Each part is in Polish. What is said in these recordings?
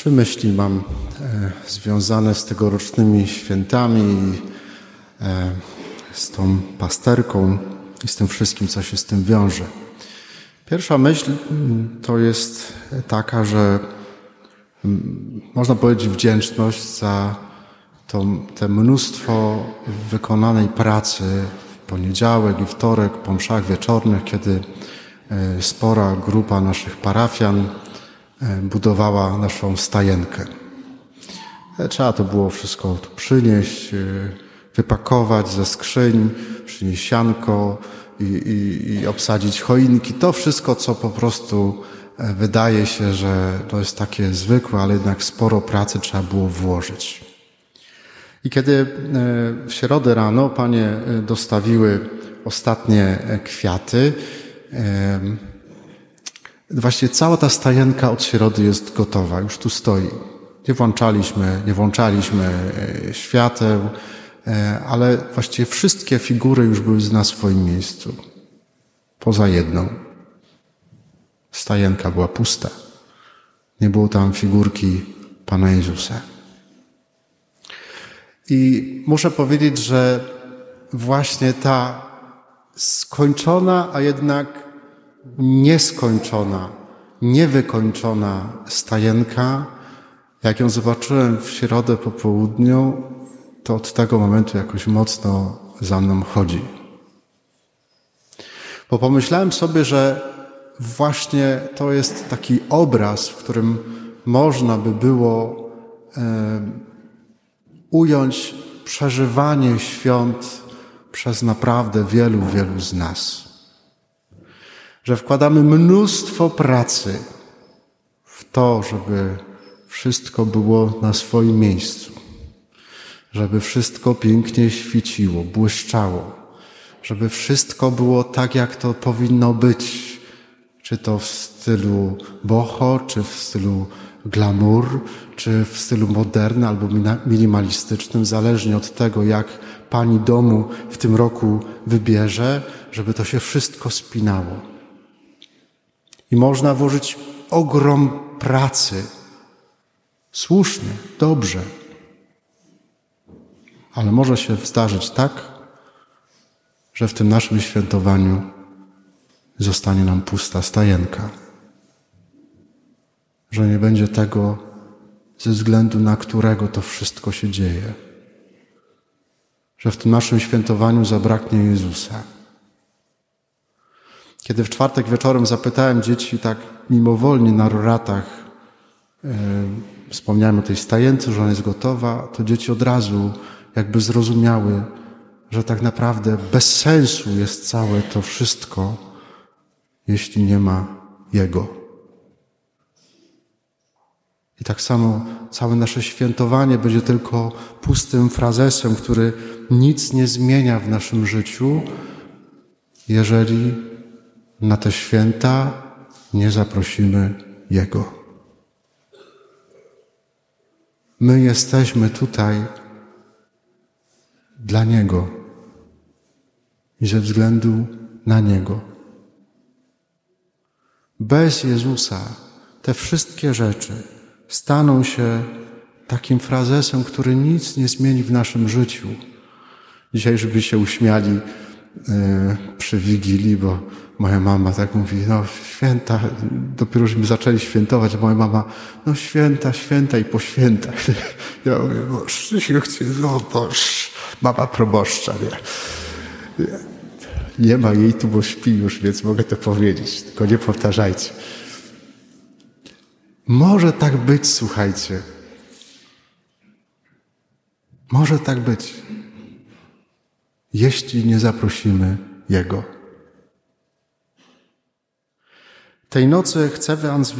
Trzy myśli mam e, związane z tegorocznymi świętami, e, z tą pasterką i z tym wszystkim, co się z tym wiąże. Pierwsza myśl mm, to jest taka, że mm, można powiedzieć wdzięczność za to, te mnóstwo wykonanej pracy w poniedziałek i wtorek po mszach wieczornych, kiedy e, spora grupa naszych parafian budowała naszą stajenkę. E, trzeba to było wszystko tu przynieść, e, wypakować ze skrzyń, przynieść sianko i, i, i obsadzić choinki. To wszystko, co po prostu wydaje się, że to jest takie zwykłe, ale jednak sporo pracy trzeba było włożyć. I kiedy w środę rano panie dostawiły ostatnie kwiaty, Właśnie cała ta stajenka od środy jest gotowa, już tu stoi. Nie włączaliśmy, nie włączaliśmy e, świateł, e, ale właściwie wszystkie figury już były na swoim miejscu. Poza jedną. Stajenka była pusta. Nie było tam figurki Pana Jezusa. I muszę powiedzieć, że właśnie ta skończona, a jednak nieskończona, niewykończona stajenka, jak ją zobaczyłem w środę po południu, to od tego momentu jakoś mocno za mną chodzi. Bo pomyślałem sobie, że właśnie to jest taki obraz, w którym można by było e, ująć przeżywanie świąt przez naprawdę wielu, wielu z nas że wkładamy mnóstwo pracy w to, żeby wszystko było na swoim miejscu, żeby wszystko pięknie świeciło, błyszczało, żeby wszystko było tak, jak to powinno być, czy to w stylu boho, czy w stylu glamour, czy w stylu moderny albo minimalistycznym, zależnie od tego, jak pani domu w tym roku wybierze, żeby to się wszystko spinało. I można włożyć ogrom pracy. Słusznie, dobrze. Ale może się zdarzyć tak, że w tym naszym świętowaniu zostanie nam pusta stajenka. Że nie będzie tego, ze względu na którego to wszystko się dzieje. Że w tym naszym świętowaniu zabraknie Jezusa. Kiedy w czwartek wieczorem zapytałem dzieci tak mimowolnie na roratach, yy, wspomniałem o tej stajence, że ona jest gotowa, to dzieci od razu jakby zrozumiały, że tak naprawdę bez sensu jest całe to wszystko, jeśli nie ma Jego. I tak samo całe nasze świętowanie będzie tylko pustym frazesem, który nic nie zmienia w naszym życiu, jeżeli na te święta nie zaprosimy Jego. My jesteśmy tutaj dla Niego i ze względu na Niego. Bez Jezusa te wszystkie rzeczy staną się takim frazesem, który nic nie zmieni w naszym życiu. Dzisiaj, żeby się uśmiali yy, przy Wigilii, bo moja mama tak mówi, no święta, dopiero żeśmy zaczęli świętować, moja mama, no święta, święta i po świętach. Ja mówię, boż, no boż, mama proboszcza, nie? Nie ma jej tu, bo śpi już, więc mogę to powiedzieć, tylko nie powtarzajcie. Może tak być, słuchajcie. Może tak być, jeśli nie zaprosimy Jego. Tej nocy chcę więc,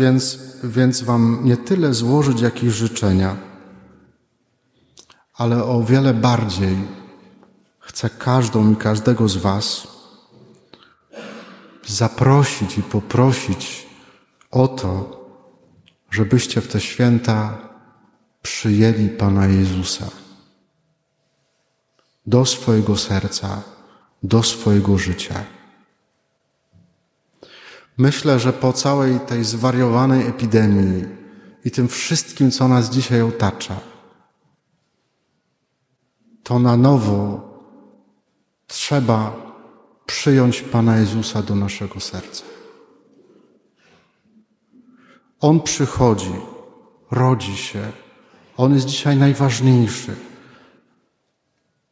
więc, Wam nie tyle złożyć jakieś życzenia, ale o wiele bardziej chcę każdą i każdego z Was zaprosić i poprosić o to, żebyście w te święta przyjęli Pana Jezusa do swojego serca, do swojego życia. Myślę, że po całej tej zwariowanej epidemii i tym wszystkim, co nas dzisiaj otacza, to na nowo trzeba przyjąć Pana Jezusa do naszego serca. On przychodzi, rodzi się, On jest dzisiaj najważniejszy.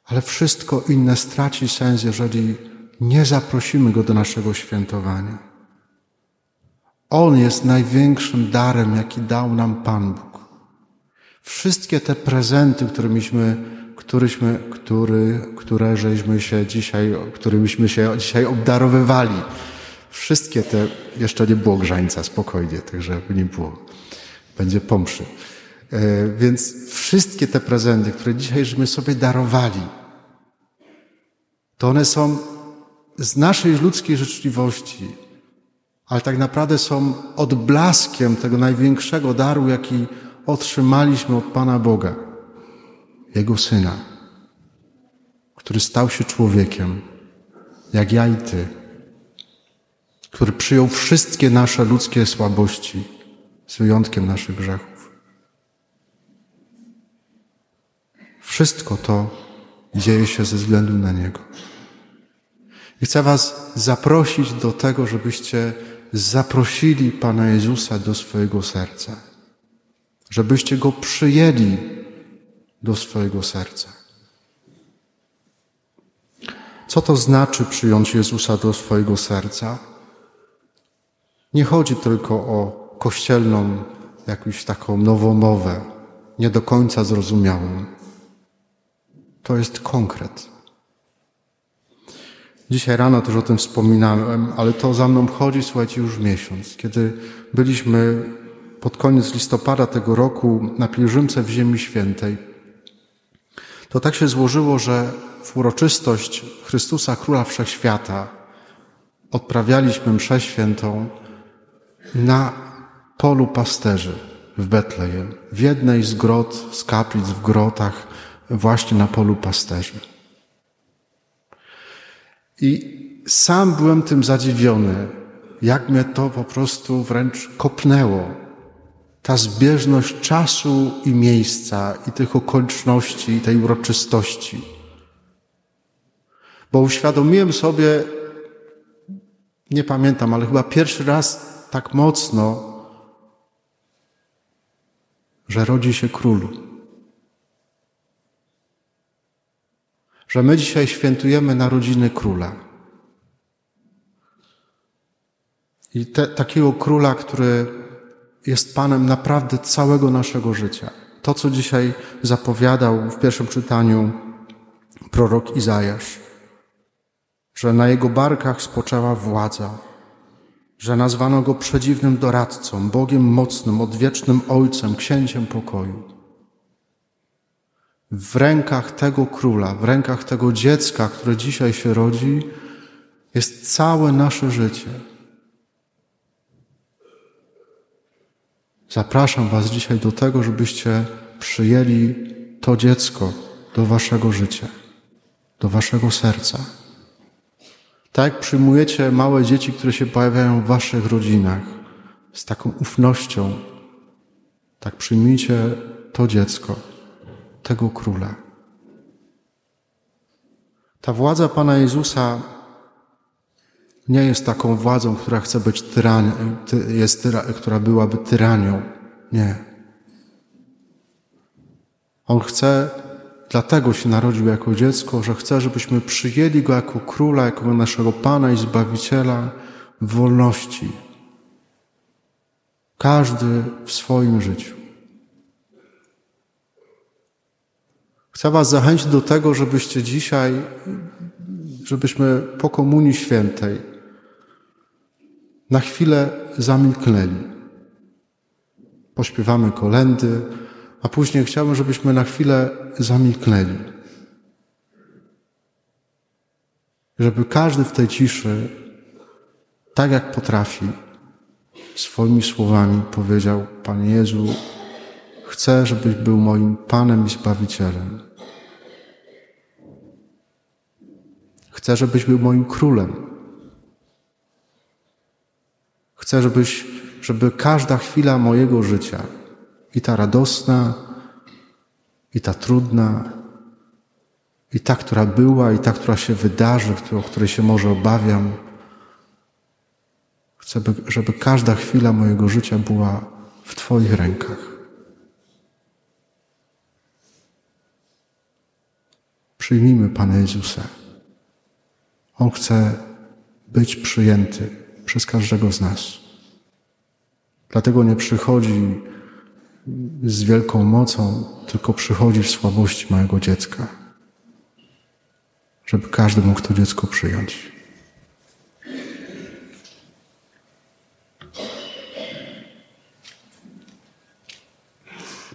Ale wszystko inne straci sens, jeżeli nie zaprosimy Go do naszego świętowania. On jest największym darem, jaki dał nam Pan Bóg. Wszystkie te prezenty, którymiśmy, któryśmy, który, które żeśmy się dzisiaj, którymiśmy się dzisiaj obdarowywali, wszystkie te, jeszcze nie było grzańca, spokojnie, także nie było. Będzie pomszy. E, więc wszystkie te prezenty, które dzisiaj żeśmy sobie darowali, to one są z naszej ludzkiej życzliwości, ale tak naprawdę są odblaskiem tego największego daru, jaki otrzymaliśmy od Pana Boga, Jego Syna, który stał się człowiekiem, jak ja i Ty, który przyjął wszystkie nasze ludzkie słabości, z wyjątkiem naszych grzechów. Wszystko to dzieje się ze względu na Niego. I chcę Was zaprosić do tego, żebyście zaprosili Pana Jezusa do swojego serca, żebyście Go przyjęli do swojego serca. Co to znaczy przyjąć Jezusa do swojego serca? Nie chodzi tylko o kościelną, jakąś taką nowomowę, nie do końca zrozumiałą. To jest konkret. Dzisiaj rano też o tym wspominałem, ale to za mną chodzi, słuchajcie, już miesiąc. Kiedy byliśmy pod koniec listopada tego roku na pielgrzymce w Ziemi Świętej, to tak się złożyło, że w uroczystość Chrystusa Króla Wszechświata odprawialiśmy mszę świętą na polu pasterzy w Betlejem, w jednej z grot, z kaplic w grotach, właśnie na polu pasterzy. I sam byłem tym zadziwiony, jak mnie to po prostu wręcz kopnęło. Ta zbieżność czasu i miejsca, i tych okoliczności, i tej uroczystości. Bo uświadomiłem sobie, nie pamiętam, ale chyba pierwszy raz tak mocno, że rodzi się król. Że my dzisiaj świętujemy narodziny króla. I te, takiego króla, który jest Panem naprawdę całego naszego życia. To, co dzisiaj zapowiadał w pierwszym czytaniu prorok Izajasz, że na jego barkach spoczęła władza, że nazwano go przedziwnym doradcą, Bogiem mocnym, odwiecznym Ojcem, księciem pokoju w rękach tego króla, w rękach tego dziecka, które dzisiaj się rodzi, jest całe nasze życie. Zapraszam Was dzisiaj do tego, żebyście przyjęli to dziecko do Waszego życia, do Waszego serca. Tak jak przyjmujecie małe dzieci, które się pojawiają w Waszych rodzinach, z taką ufnością, tak przyjmijcie to dziecko tego króla. Ta władza Pana Jezusa nie jest taką władzą, która chce być tyranią, jest tyra, która byłaby tyranią. Nie. On chce, dlatego się narodził jako dziecko, że chce, żebyśmy przyjęli Go jako króla, jako naszego Pana i Zbawiciela w wolności. Każdy w swoim życiu. Chcę Was zachęcić do tego, żebyście dzisiaj, żebyśmy po Komunii Świętej na chwilę zamilknęli. Pośpiewamy kolendy, a później chciałbym, żebyśmy na chwilę zamilknęli. Żeby każdy w tej ciszy, tak jak potrafi, swoimi słowami powiedział: Panie Jezu, chcę, żebyś był moim Panem i Zbawicielem. Chcę, żebyś był moim królem. Chcę, żebyś, żeby każda chwila mojego życia I ta radosna, i ta trudna, i ta, która była, i ta, która się wydarzy, o której się może obawiam. Chcę, żeby każda chwila mojego życia była w Twoich rękach. Przyjmijmy Pana Jezusa. On chce być przyjęty przez każdego z nas. Dlatego nie przychodzi z wielką mocą, tylko przychodzi w słabości małego dziecka, żeby każdy mógł to dziecko przyjąć.